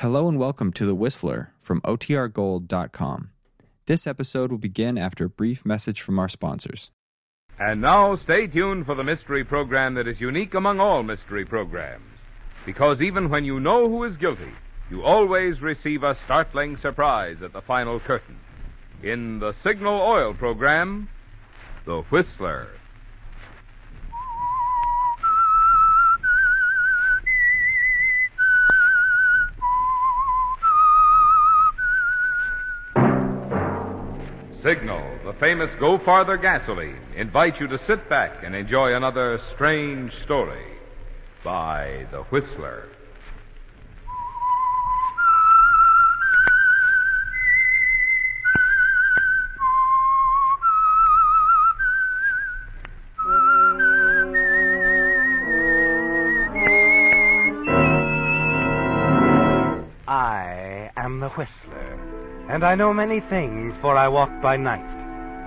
Hello and welcome to The Whistler from OTRGold.com. This episode will begin after a brief message from our sponsors. And now stay tuned for the mystery program that is unique among all mystery programs. Because even when you know who is guilty, you always receive a startling surprise at the final curtain. In the Signal Oil program, The Whistler. Famous Go Farther gasoline, invite you to sit back and enjoy another strange story by The Whistler. I am the Whistler, and I know many things, for I walk by night.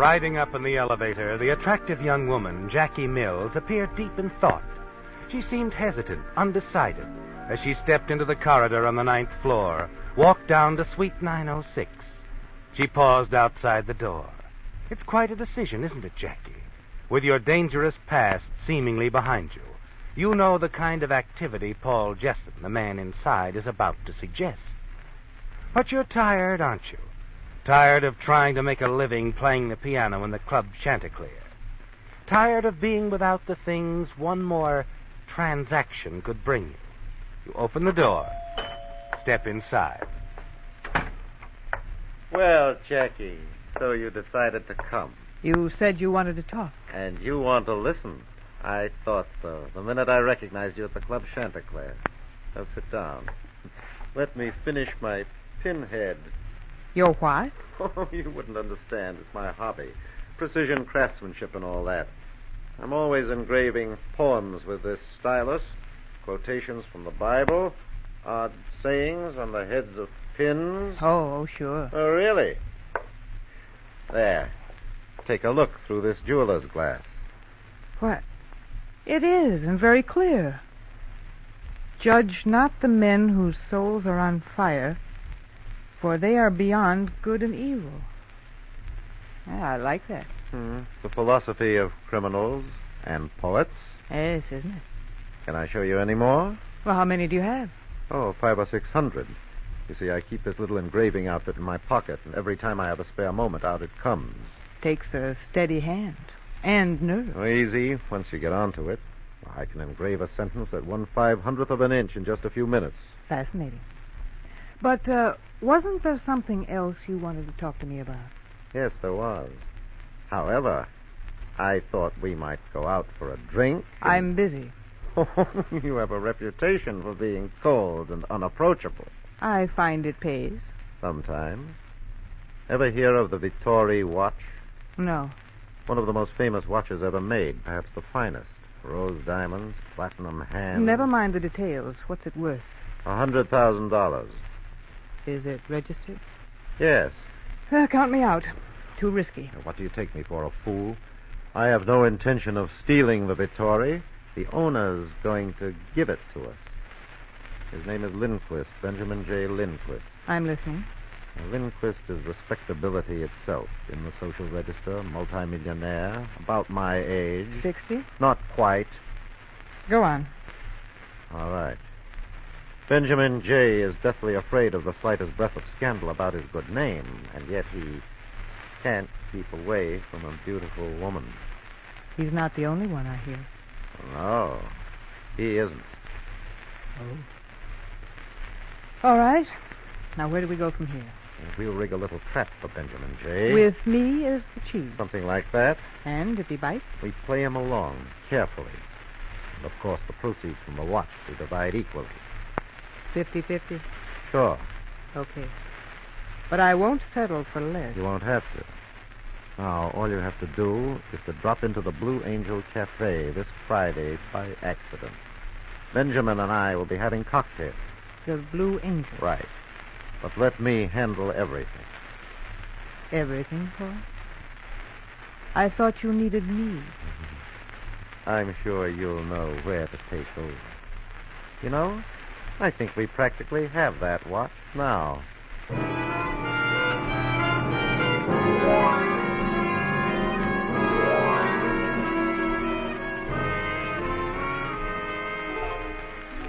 Riding up in the elevator, the attractive young woman, Jackie Mills, appeared deep in thought. She seemed hesitant, undecided, as she stepped into the corridor on the ninth floor, walked down to suite 906. She paused outside the door. It's quite a decision, isn't it, Jackie? With your dangerous past seemingly behind you, you know the kind of activity Paul Jessen, the man inside, is about to suggest. But you're tired, aren't you? Tired of trying to make a living playing the piano in the club Chanticleer. Tired of being without the things one more transaction could bring you. You open the door, step inside. Well, Jackie, so you decided to come. You said you wanted to talk. And you want to listen. I thought so. The minute I recognized you at the Club Chanticleer. Now sit down. Let me finish my pinhead. Your what? Oh, you wouldn't understand. It's my hobby. Precision craftsmanship and all that. I'm always engraving poems with this stylus, quotations from the Bible, odd sayings on the heads of pins. Oh, oh sure. Oh, really? There. Take a look through this jeweler's glass. What? It is, and very clear. Judge not the men whose souls are on fire, for they are beyond good and evil. Yeah, I like that. Hmm. The philosophy of criminals and poets. Yes, isn't it? Can I show you any more? Well, how many do you have? Oh, five or six hundred. You see, I keep this little engraving outfit in my pocket, and every time I have a spare moment, out it comes. Takes a steady hand and nerve. Oh, easy, once you get onto it. I can engrave a sentence at one five hundredth of an inch in just a few minutes. Fascinating. But uh, wasn't there something else you wanted to talk to me about? Yes, there was. However, I thought we might go out for a drink. and- I'm busy. you have a reputation for being cold and unapproachable. I find it pays. Sometimes. Ever hear of the Vittori watch? No. One of the most famous watches ever made, perhaps the finest. Rose diamonds, platinum hands. Never mind the details. What's it worth? A hundred thousand dollars. Is it registered? Yes. Uh, count me out. Too risky. What do you take me for, a fool? I have no intention of stealing the Vittori. The owner's going to give it to us. His name is Lindquist, Benjamin J. Lindquist. I'm listening. Lindquist is respectability itself in the social register, multimillionaire, about my age. Sixty? Not quite. Go on. All right. Benjamin J. is deathly afraid of the slightest breath of scandal about his good name, and yet he can't keep away from a beautiful woman. He's not the only one I hear. No, he isn't. Oh. All right. Now, where do we go from here? We'll rig a little trap for Benjamin J. With me as the chief. something like that. And if he bites, We play him along carefully. And of course, the proceeds from the watch we divide equally. 50 50. Sure. Okay. But I won't settle for less. You won't have to. Now, all you have to do is to drop into the Blue Angel Cafe this Friday by accident. Benjamin and I will be having cocktails. The Blue Angel. Right. But let me handle everything. Everything, Paul? I thought you needed me. Mm-hmm. I'm sure you'll know where to take over. You know, I think we practically have that watch now.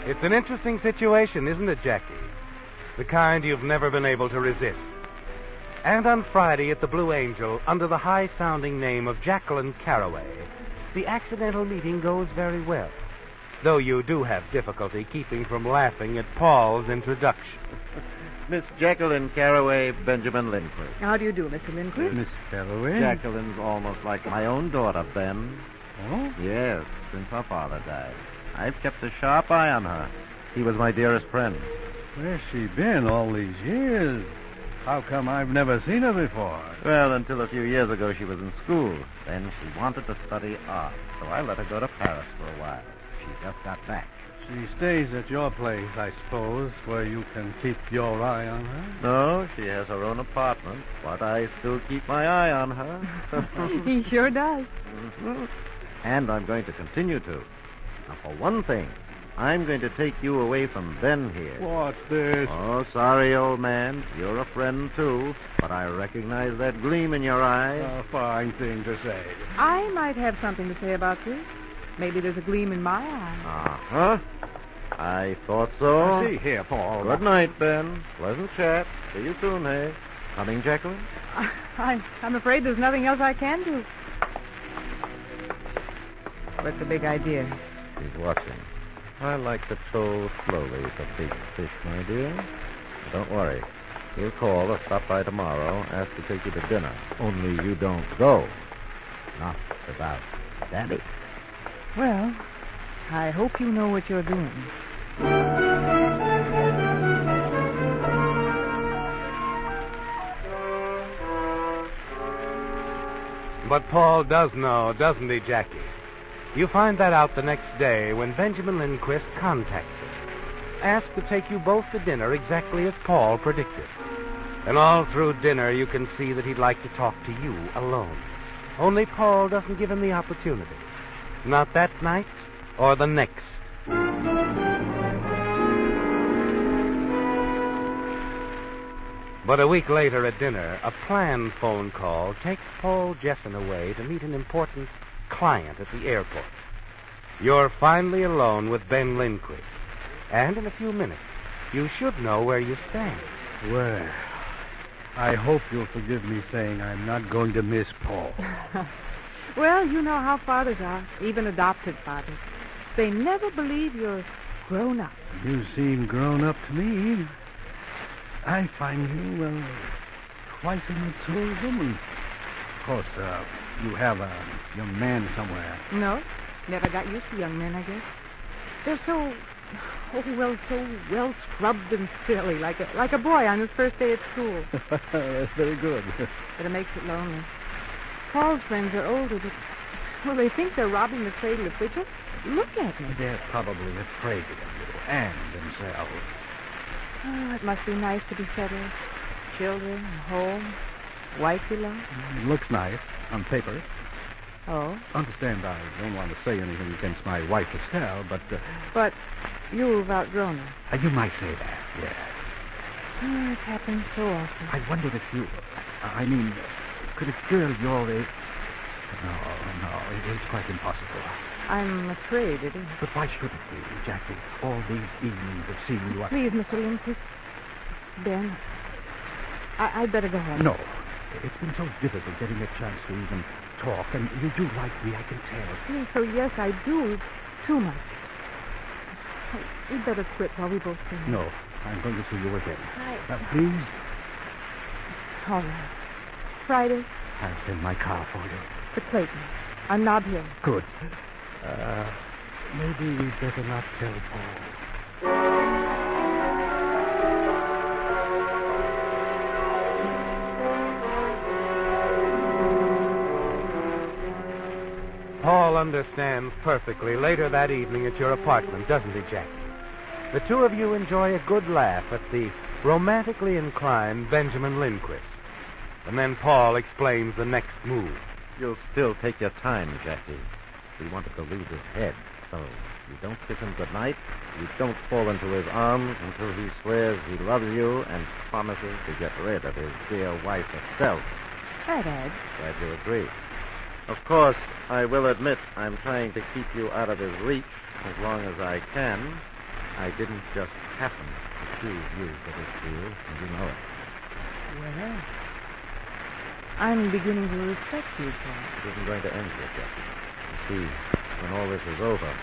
It's an interesting situation, isn't it, Jackie? The kind you've never been able to resist. And on Friday at the Blue Angel, under the high sounding name of Jacqueline Caraway, the accidental meeting goes very well. Though you do have difficulty keeping from laughing at Paul's introduction. Miss Jacqueline Caraway, Benjamin Lindquist. How do you do, Mr. Lindquist? Miss Caraway? Jacqueline's almost like my own daughter, Ben. Oh? Yes, since her father died. I've kept a sharp eye on her. He was my dearest friend. Where's she been all these years? How come I've never seen her before? Well, until a few years ago, she was in school. Then she wanted to study art, so I let her go to Paris for a while. She just got back. She stays at your place, I suppose, where you can keep your eye on her. No, she has her own apartment, but I still keep my eye on her. he sure does. Mhm. And I'm going to continue to. Now, for one thing, I'm going to take you away from Ben here. What's this? Oh, sorry, old man. You're a friend, too. But I recognize that gleam in your eye. A fine thing to say. I might have something to say about this. Maybe there's a gleam in my eye. Uh-huh. I thought so. See here, Paul. Good night, Ben. Pleasant chat. See you soon, hey? Coming, Jacqueline? I, I'm afraid there's nothing else I can do. What's the big idea? He's watching. I like to tow slowly the big fish, my dear. Don't worry. He'll call or stop by tomorrow, ask to take you to dinner. Only you don't go. Not without Daddy. Well, I hope you know what you're doing. But Paul does know, doesn't he, Jackie? You find that out the next day when Benjamin Lindquist contacts him. Asked to take you both to dinner exactly as Paul predicted. And all through dinner, you can see that he'd like to talk to you alone. Only Paul doesn't give him the opportunity. Not that night or the next. But a week later at dinner, a planned phone call takes Paul Jessen away to meet an important client at the airport. You're finally alone with Ben Lindquist. And in a few minutes, you should know where you stand. Well, I hope you'll forgive me saying I'm not going to miss Paul. Well, you know how fathers are, even adopted fathers. They never believe you're grown up. You seem grown up to me. I find you, well, twice a mature woman. Of course, uh, you have a young man somewhere. No, never got used to young men, I guess. They're so, oh well, so well scrubbed and silly, like a like a boy on his first day at school. That's very good. but it makes it lonely. Paul's friends are older, but well, they think they're robbing the cradle of just look at me. They're probably afraid of you and themselves. Oh, it must be nice to be settled. Children, home, wife you love. It looks nice on paper. Oh, Understand, I don't want to say anything against my wife Estelle, but uh, but you've outgrown her. uh, you might say that. Yes. Oh, it happens so often. I wondered if you. I mean, could a girl your age. No, no, it's quite impossible. I'm afraid it is. But why should it be, Jackie? All these evenings of seeing you. I- Please, Mr. Lindquist. Ben, I- I'd better go home. No. It's been so difficult getting a chance to even talk, and you do like me, I can tell. Yes, so yes, I do. Too much. We'd better quit while we both can. No, I'm going to see you again. I... Now, please, All right. Friday? I'll send my car for you. To Clayton. I'm not here. Good. Uh, maybe we'd better not tell Paul. Paul understands perfectly later that evening at your apartment, doesn't he, Jack? The two of you enjoy a good laugh at the romantically inclined Benjamin Lindquist. And then Paul explains the next move. You'll still take your time, Jackie. We wanted to lose his head, so you don't kiss him goodnight. You don't fall into his arms until he swears he loves you and promises to get rid of his dear wife, Estelle. That adds. Glad you agree. Of course, I will admit I'm trying to keep you out of his reach as long as I can. I didn't just happen to choose you for this deal, and you know it. Well, I'm beginning to respect you, Paul. It isn't going to end here, Jackie. You see, when all this is over,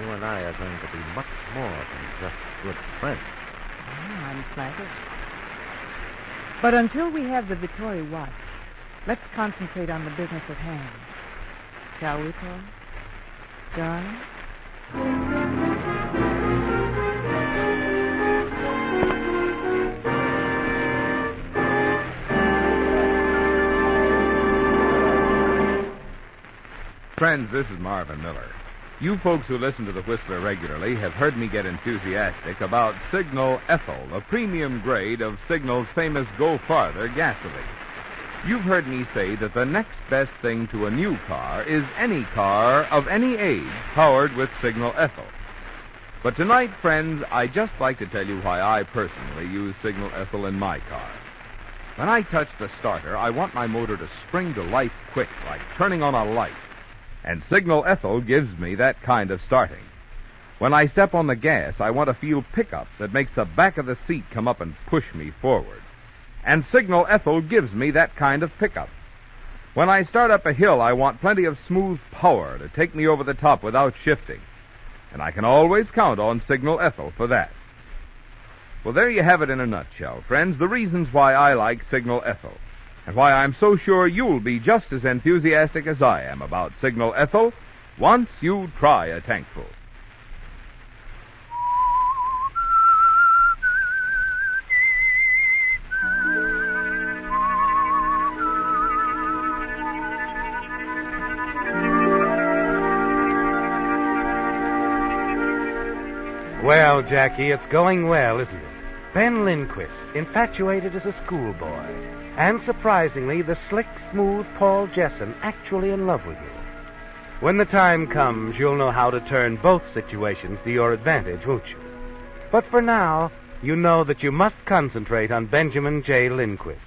you and I are going to be much more than just good friends. Oh, I'm flattered. But until we have the Vittori watch, let's concentrate on the business at hand. Shall we, Paul? Darling? Friends, this is Marvin Miller. You folks who listen to the Whistler regularly have heard me get enthusiastic about Signal Ethyl, a premium grade of Signal's famous Go Farther gasoline. You've heard me say that the next best thing to a new car is any car of any age powered with Signal Ethyl. But tonight, friends, I'd just like to tell you why I personally use Signal Ethyl in my car. When I touch the starter, I want my motor to spring to life quick, like turning on a light. And Signal Ethyl gives me that kind of starting. When I step on the gas, I want to feel pickup that makes the back of the seat come up and push me forward. And Signal Ethyl gives me that kind of pickup. When I start up a hill, I want plenty of smooth power to take me over the top without shifting. And I can always count on Signal Ethyl for that. Well, there you have it in a nutshell, friends, the reasons why I like Signal Ethyl and why I'm so sure you'll be just as enthusiastic as I am about Signal Ethyl once you try a tankful. Well, Jackie, it's going well, isn't it? Ben Lindquist, infatuated as a schoolboy, and surprisingly, the slick, smooth Paul Jessen actually in love with you. When the time comes, you'll know how to turn both situations to your advantage, won't you? But for now, you know that you must concentrate on Benjamin J. Lindquist.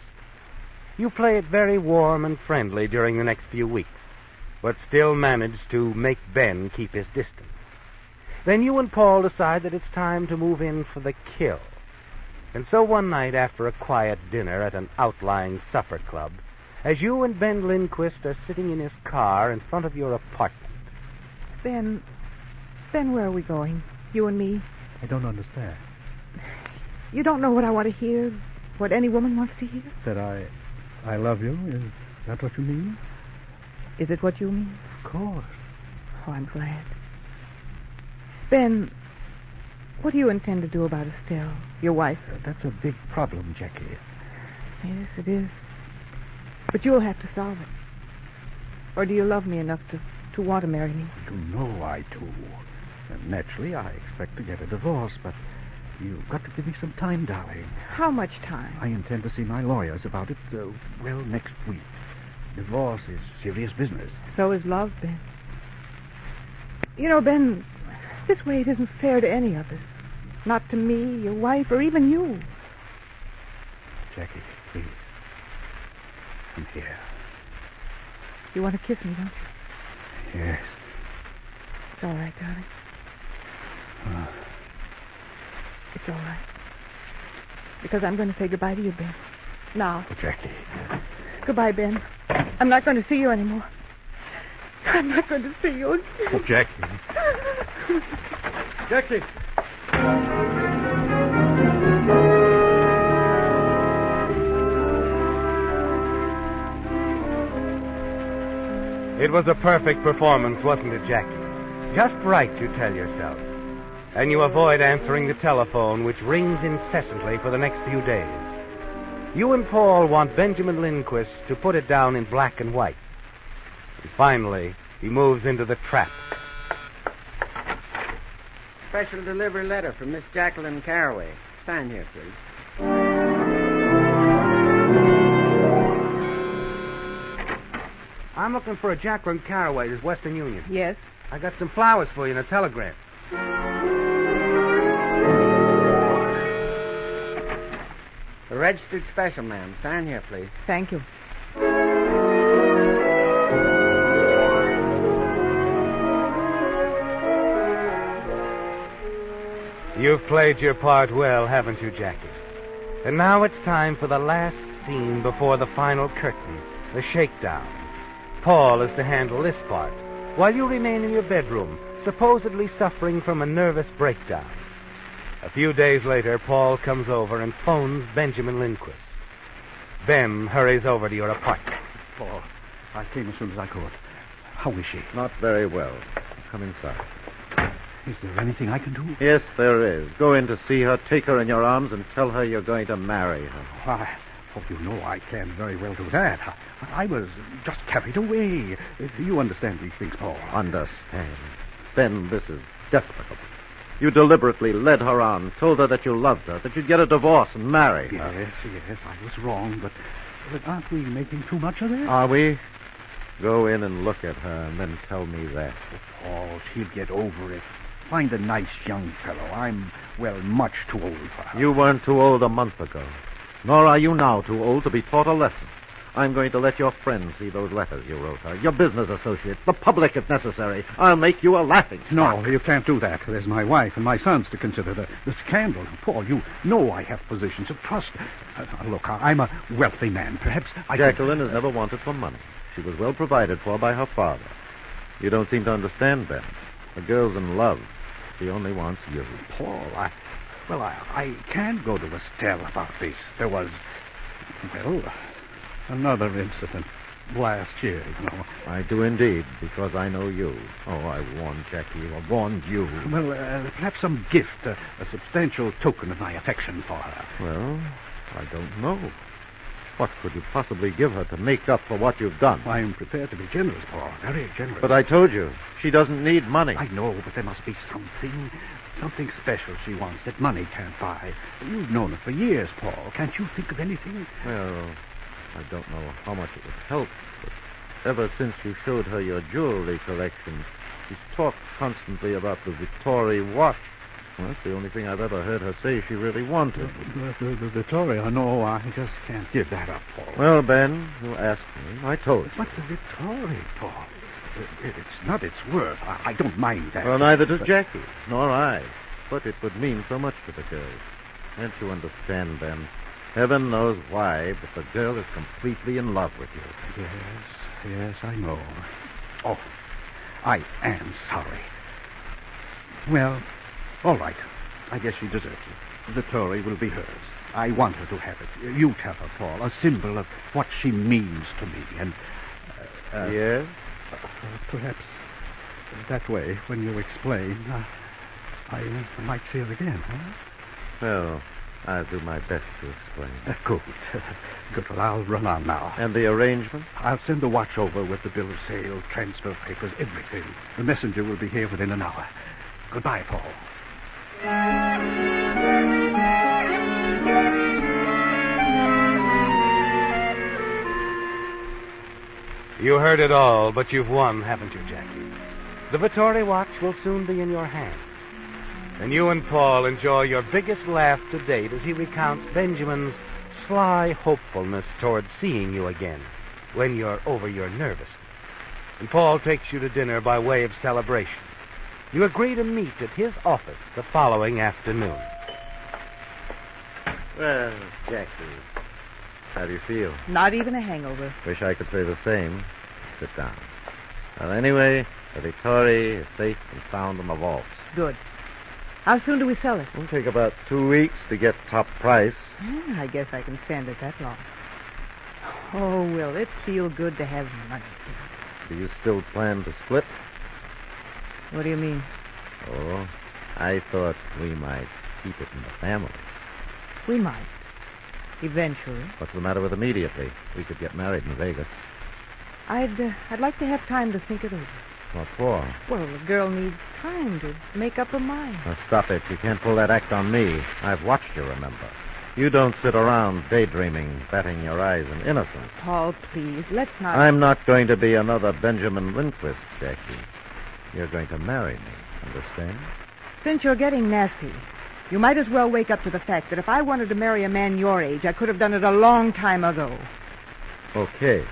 You play it very warm and friendly during the next few weeks, but still manage to make Ben keep his distance. Then you and Paul decide that it's time to move in for the kill. And so one night after a quiet dinner at an outlying supper club, as you and Ben Lindquist are sitting in his car in front of your apartment, Ben, Ben, where are we going? You and me? I don't understand. You don't know what I want to hear? What any woman wants to hear? That I, I love you. Is that what you mean? Is it what you mean? Of course. Oh, I'm glad. Ben, what do you intend to do about Estelle, your wife? That's a big problem, Jackie. Yes, it is. But you'll have to solve it. Or do you love me enough to, to want to marry me? You know I do. And naturally, I expect to get a divorce, but you've got to give me some time, darling. How much time? I intend to see my lawyers about it, uh, well, next week. Divorce is serious business. So is love, Ben. You know, Ben, this way it isn't fair to any of us. Not to me, your wife, or even you. Jackie, please. Come here. You want to kiss me, don't you? Yes. It's all right, darling. Uh, It's all right. Because I'm going to say goodbye to you, Ben. Now. oh, Jackie. Goodbye, Ben. I'm not going to see you anymore. I'm not going to see you again. Oh, Jackie. Jackie! It was a perfect performance, wasn't it, Jackie? Just right, you tell yourself. And you avoid answering the telephone, which rings incessantly for the next few days. You and Paul want Benjamin Lindquist to put it down in black and white. And finally, He moves into the trap. Special delivery letter from Miss Jacqueline Caraway. Sign here, please. I'm looking for a Jacqueline Caraway, this Western Union. Yes. I got some flowers for you in a telegram. A registered special, ma'am. Sign here, please. Thank you. You've played your part well, haven't you, Jackie? And now it's time for the last scene before the final curtain, the shakedown. Paul is to handle this part, while you remain in your bedroom, supposedly suffering from a nervous breakdown. A few days later, Paul comes over and phones Benjamin Lindquist. Ben hurries over to your apartment. Paul, I came as soon as I could. How is she? Not very well. Come inside. Is there anything I can do? Yes, there is. Go in to see her, take her in your arms, and tell her you're going to marry her. Why, oh, you know I can't very well do that. I, I was just carried away. You understand these things, Paul. Understand. Then this is despicable. You deliberately led her on, told her that you loved her, that you'd get a divorce and marry her. Yes, yes, I was wrong, but, but aren't we making too much of this? Are we? Go in and look at her, and then tell me that. Oh, Paul, she'll get over it. Find a nice young fellow. I'm, well, much too old for her. You weren't too old a month ago. Nor are you now too old to be taught a lesson. I'm going to let your friends see those letters you wrote her, your business associates, the public if necessary. I'll make you a laughing stock. No, you can't do that. There's my wife and my sons to consider. The, the scandal. Paul, you know I have positions of trust. Uh, look, I'm a wealthy man. Perhaps I could- Jacqueline has never wanted for money. She was well provided for by her father. You don't seem to understand, Ben. A girl's in love. She only wants you. Paul, I... Well, I, I can't go to Estelle about this. There was... Well, another incident last year, you know. I do indeed, because I know you. Oh, I warned Jackie. I warned you. Well, uh, perhaps some gift, uh, a substantial token of my affection for her. Well, I don't know. What could you possibly give her to make up for what you've done? I am prepared to be generous, Paul. Very generous. But I told you, she doesn't need money. I know, but there must be something, something special she wants that money can't buy. You've known her for years, Paul. Can't you think of anything? Well, I don't know how much it would help, but ever since you showed her your jewelry collection, she's talked constantly about the Vittori watch. Well, that's the only thing I've ever heard her say she really wanted. Vittoria, no, oh, I just can't give that up, Paul. Well, Ben, you asked me. I told you. But the Vittoria, Paul, it's not its worth. I, I don't mind that. Well, neither does But- Jackie, nor I. But it would mean so much to the girl. Can't you understand, Ben? Heaven knows why, but the girl is completely in love with you. Yes, yes, I know. Oh, I am sorry. Well, all right. I guess she deserves it. The Tory will be hers. I want her to have it. You tell her, Paul, a symbol of what she means to me. And uh, uh, yes? uh, perhaps that way, when you explain, uh, I uh, might see her again. Huh? Well, I'll do my best to explain. Uh, good. good. Well, I'll run on now. And the arrangement? I'll send the watch over with the bill of sale, transfer papers, everything. The messenger will be here within an hour. Goodbye, Paul. You heard it all, but you've won, haven't you, Jackie? The Vittori watch will soon be in your hands. And you and Paul enjoy your biggest laugh to date as he recounts Benjamin's sly hopefulness toward seeing you again when you're over your nervousness. And Paul takes you to dinner by way of celebration. You agree to meet at his office the following afternoon. Well, Jackie, how do you feel? Not even a hangover. Wish I could say the same. Sit down. Well, anyway, the Vittori is safe and sound in the vaults. Good. How soon do we sell it? It'll take about two weeks to get top price. Yeah, I guess I can stand it that long. Oh, will it feel good to have money? Do you still plan to split? What do you mean? Oh, I thought we might keep it in the family. We might. Eventually. What's the matter with immediately? We could get married in Vegas. I'd uh, I'd like to have time to think it over. What for? Well, the girl needs time to make up her mind. Now, stop it. You can't pull that act on me. I've watched you, remember. You don't sit around daydreaming, batting your eyes in innocence. Paul, please, let's not. I'm not going to be another Benjamin Lindquist, Jackie. You're going to marry me, understand? Since you're getting nasty, you might as well wake up to the fact that if I wanted to marry a man your age, I could have done it a long time ago. Okay.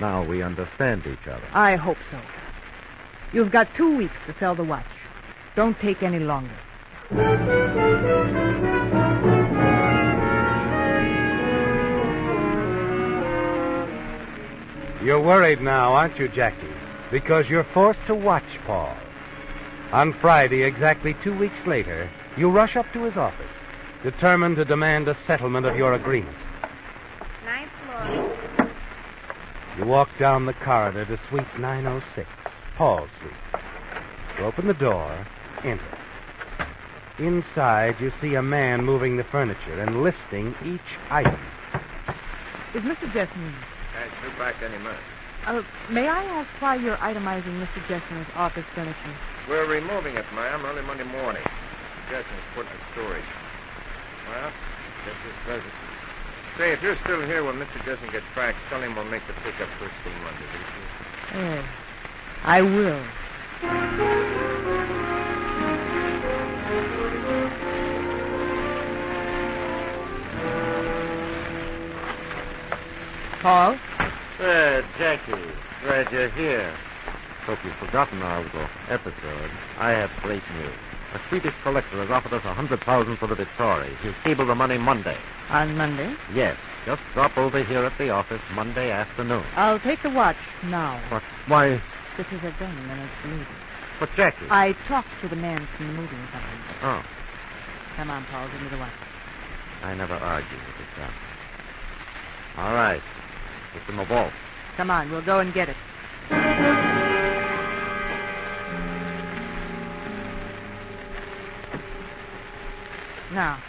Now we understand each other. I hope so. You've got two weeks to sell the watch. Don't take any longer. You're worried now, aren't you, Jackie? Because you're forced to watch Paul. On Friday, exactly two weeks later, you rush up to his office, determined to demand a settlement of your agreement. Ninth floor. You walk down the corridor to suite 906, Paul's suite. You open the door, enter. Inside, you see a man moving the furniture and listing each item. Is Mr. Jesson? I should back any minute. Uh, may I ask why you're itemizing Mr. Jesson's office furniture? We're removing it, ma'am, early Monday morning. Jetson's put in storage. Well, guess this does it. Say, if you're still here when Mr. Jesson gets back, tell him we'll make the pickup first thing Monday. Yes, I will. Paul? Uh, Jackie, glad you're here. Hope you've forgotten our little episode. I have great news. A Swedish collector has offered us a hundred thousand for the Victoria. He'll cable the money Monday. On Monday? Yes, just drop over here at the office Monday afternoon. I'll take the watch now. But why? This is a gun and it's needed. But Jackie. I talked to the man from the moving company. Oh, Come on, Paul, give me the watch. I never argue with this guy. All right. It's in the vault. Come on, we'll go and get it. Now,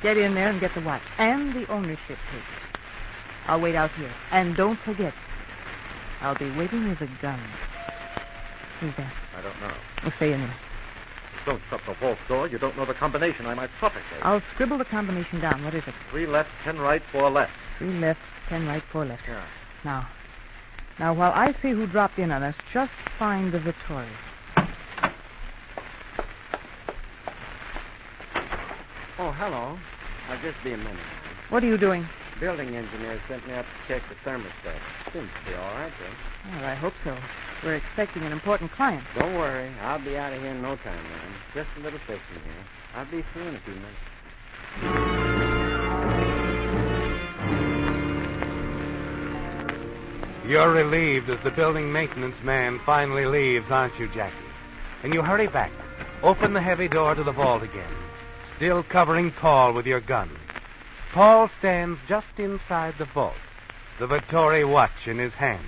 get in there and get the watch and the ownership papers. I'll wait out here. And don't forget, I'll be waiting with a gun. Who's that? I don't know. We'll stay in there. Don't shut the vault door. You don't know the combination. I might suffocate. I'll scribble the combination down. What is it? Three left, ten right, four left. Three left, ten right, four left. Yeah. Now, now while I see who dropped in on us, just find the Victoria. Oh, hello. I'll just be a minute. What are you doing? Building engineer sent me up to check the thermostat. Seems to be all right, though. Well, I hope so. We're expecting an important client. Don't worry. I'll be out of here in no time, man. Just a little fixing here. I'll be through in a few minutes. You're relieved as the building maintenance man finally leaves, aren't you, Jackie? And you hurry back, open the heavy door to the vault again, still covering Paul with your gun. Paul stands just inside the vault, the Vittori watch in his hand.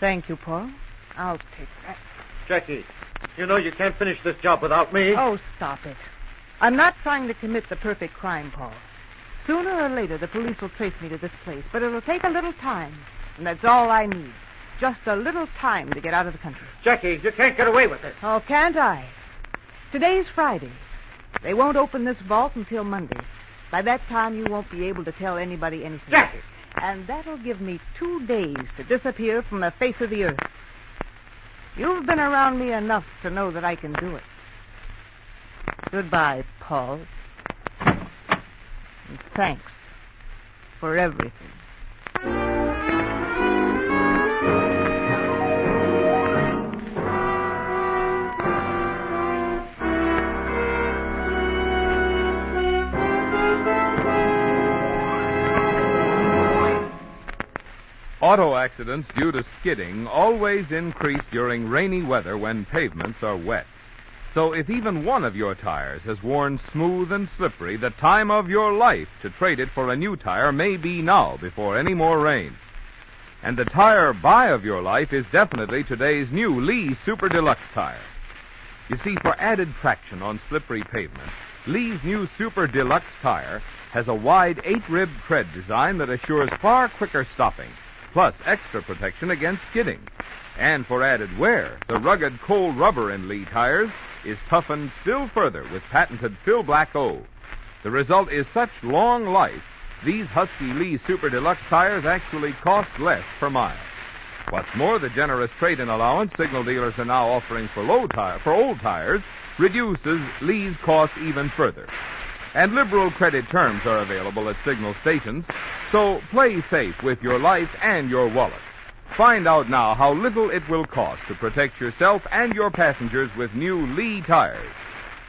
Thank you, Paul. I'll take that. Jackie, you know you can't finish this job without me. Oh, stop it. I'm not trying to commit the perfect crime, Paul. Sooner or later, the police will trace me to this place, but it'll take a little time. And that's all I need. Just a little time to get out of the country. Jackie, you can't get away with this. Oh, can't I? Today's Friday. They won't open this vault until Monday. By that time, you won't be able to tell anybody anything. Jackie! And that'll give me two days to disappear from the face of the earth. You've been around me enough to know that I can do it. Goodbye, Paul. And thanks for everything. Auto accidents due to skidding always increase during rainy weather when pavements are wet. So if even one of your tires has worn smooth and slippery, the time of your life to trade it for a new tire may be now before any more rain. And the tire buy of your life is definitely today's new Lee Super Deluxe tire. You see, for added traction on slippery pavement, Lee's new Super Deluxe tire has a wide eight-rib tread design that assures far quicker stopping, plus extra protection against skidding. And for added wear, the rugged cold rubber in Lee tires is toughened still further with patented Philblack O. The result is such long life, these Husky Lee Super Deluxe tires actually cost less per mile. What's more, the generous trade-in allowance signal dealers are now offering for low tire for old tires reduces Lee's cost even further. And liberal credit terms are available at signal stations, so play safe with your life and your wallet. Find out now how little it will cost to protect yourself and your passengers with new Lee tires,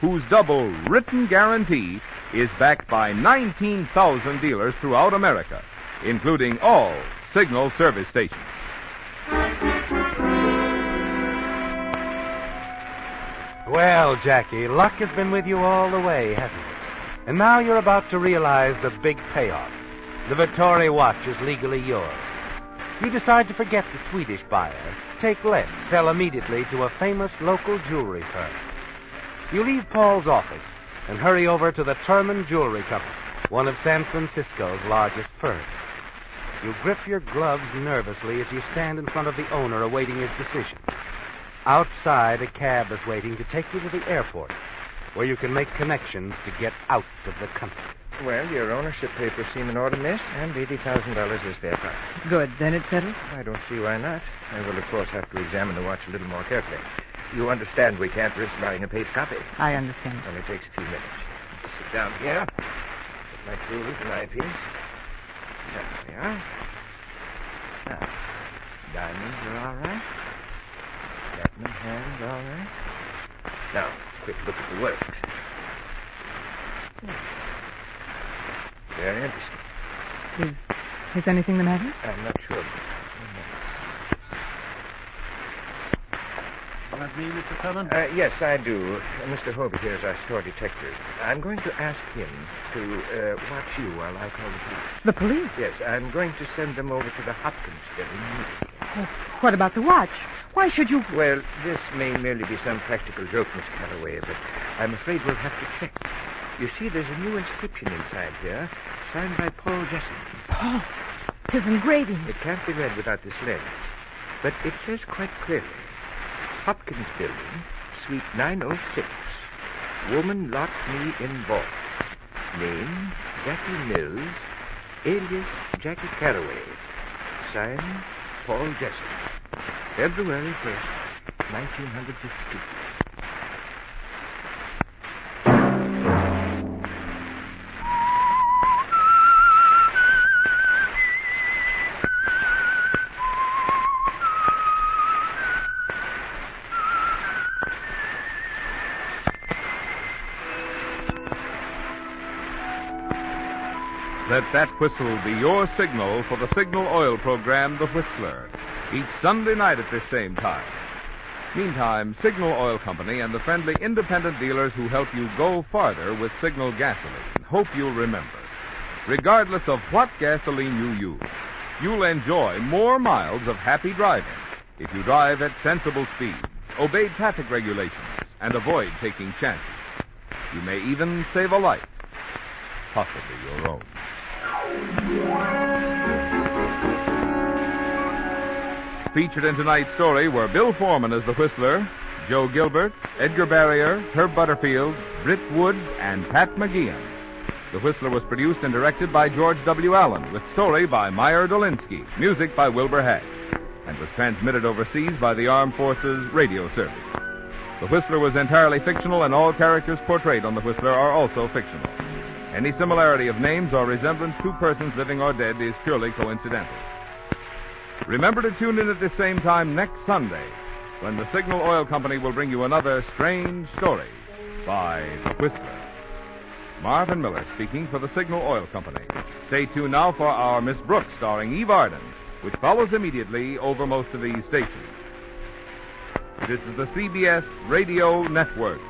whose double written guarantee is backed by 19,000 dealers throughout America, including all signal service stations. Well, Jackie, luck has been with you all the way, hasn't it? And now you're about to realize the big payoff. The Vittori watch is legally yours. You decide to forget the Swedish buyer, take less, sell immediately to a famous local jewelry firm. You leave Paul's office and hurry over to the Terman Jewelry Company, one of San Francisco's largest firms. You grip your gloves nervously as you stand in front of the owner awaiting his decision. Outside, a cab is waiting to take you to the airport, where you can make connections to get out of the country. Well, your ownership papers seem in order, miss, and $80,000 is their price. Good. Then it's settled? I don't see why not. I will, of course, have to examine the watch a little more carefully. You understand we can't risk buying a paste copy. I understand. Only takes a few minutes. Sit down here. Get my tools and eyepiece. There we are. Now, diamonds are all right. Platinum hands all right. Now, quick look at the work. Hmm. Very interesting. Is is anything the matter? I'm not sure. Want me, Mr. Cullen? Uh, yes, I do. Uh, Mr. Hobie here is our store detective. I'm going to ask him to uh, watch you while I call the police. The police? Yes, I'm going to send them over to the Hopkins building immediately. Oh, what about the watch? Why should you... Well, this may merely be some practical joke, Miss Calloway, but I'm afraid we'll have to check. You see, there's a new inscription inside here, signed by Paul Jessup. Paul, his engravings. It can't be read without this lens. But it says quite clearly Hopkins Building, Suite 906. Woman locked me in vault. Name, Jackie Mills. Alias, Jackie Caraway. Signed, Paul Jessup. February 1st, 1952. Let that whistle be your signal for the signal oil program, The Whistler, each Sunday night at this same time. Meantime, Signal Oil Company and the friendly independent dealers who help you go farther with Signal gasoline hope you'll remember. Regardless of what gasoline you use, you'll enjoy more miles of happy driving if you drive at sensible speeds, obey traffic regulations, and avoid taking chances. You may even save a life, possibly your own. Featured in tonight's story were Bill Forman as the Whistler, Joe Gilbert, Edgar Barrier, Herb Butterfield, Britt Wood, and Pat McGeehan. The Whistler was produced and directed by George W. Allen, with story by Meyer Dolinsky, music by Wilbur Hatch, and was transmitted overseas by the Armed Forces Radio Service. The Whistler was entirely fictional, and all characters portrayed on The Whistler are also fictional. Any similarity of names or resemblance to persons living or dead is purely coincidental. Remember to tune in at the same time next Sunday when the Signal Oil Company will bring you another strange story by The Whistler. Marvin Miller speaking for the Signal Oil Company. Stay tuned now for our Miss Brooks starring Eve Arden, which follows immediately over most of these stations. This is the CBS Radio Network.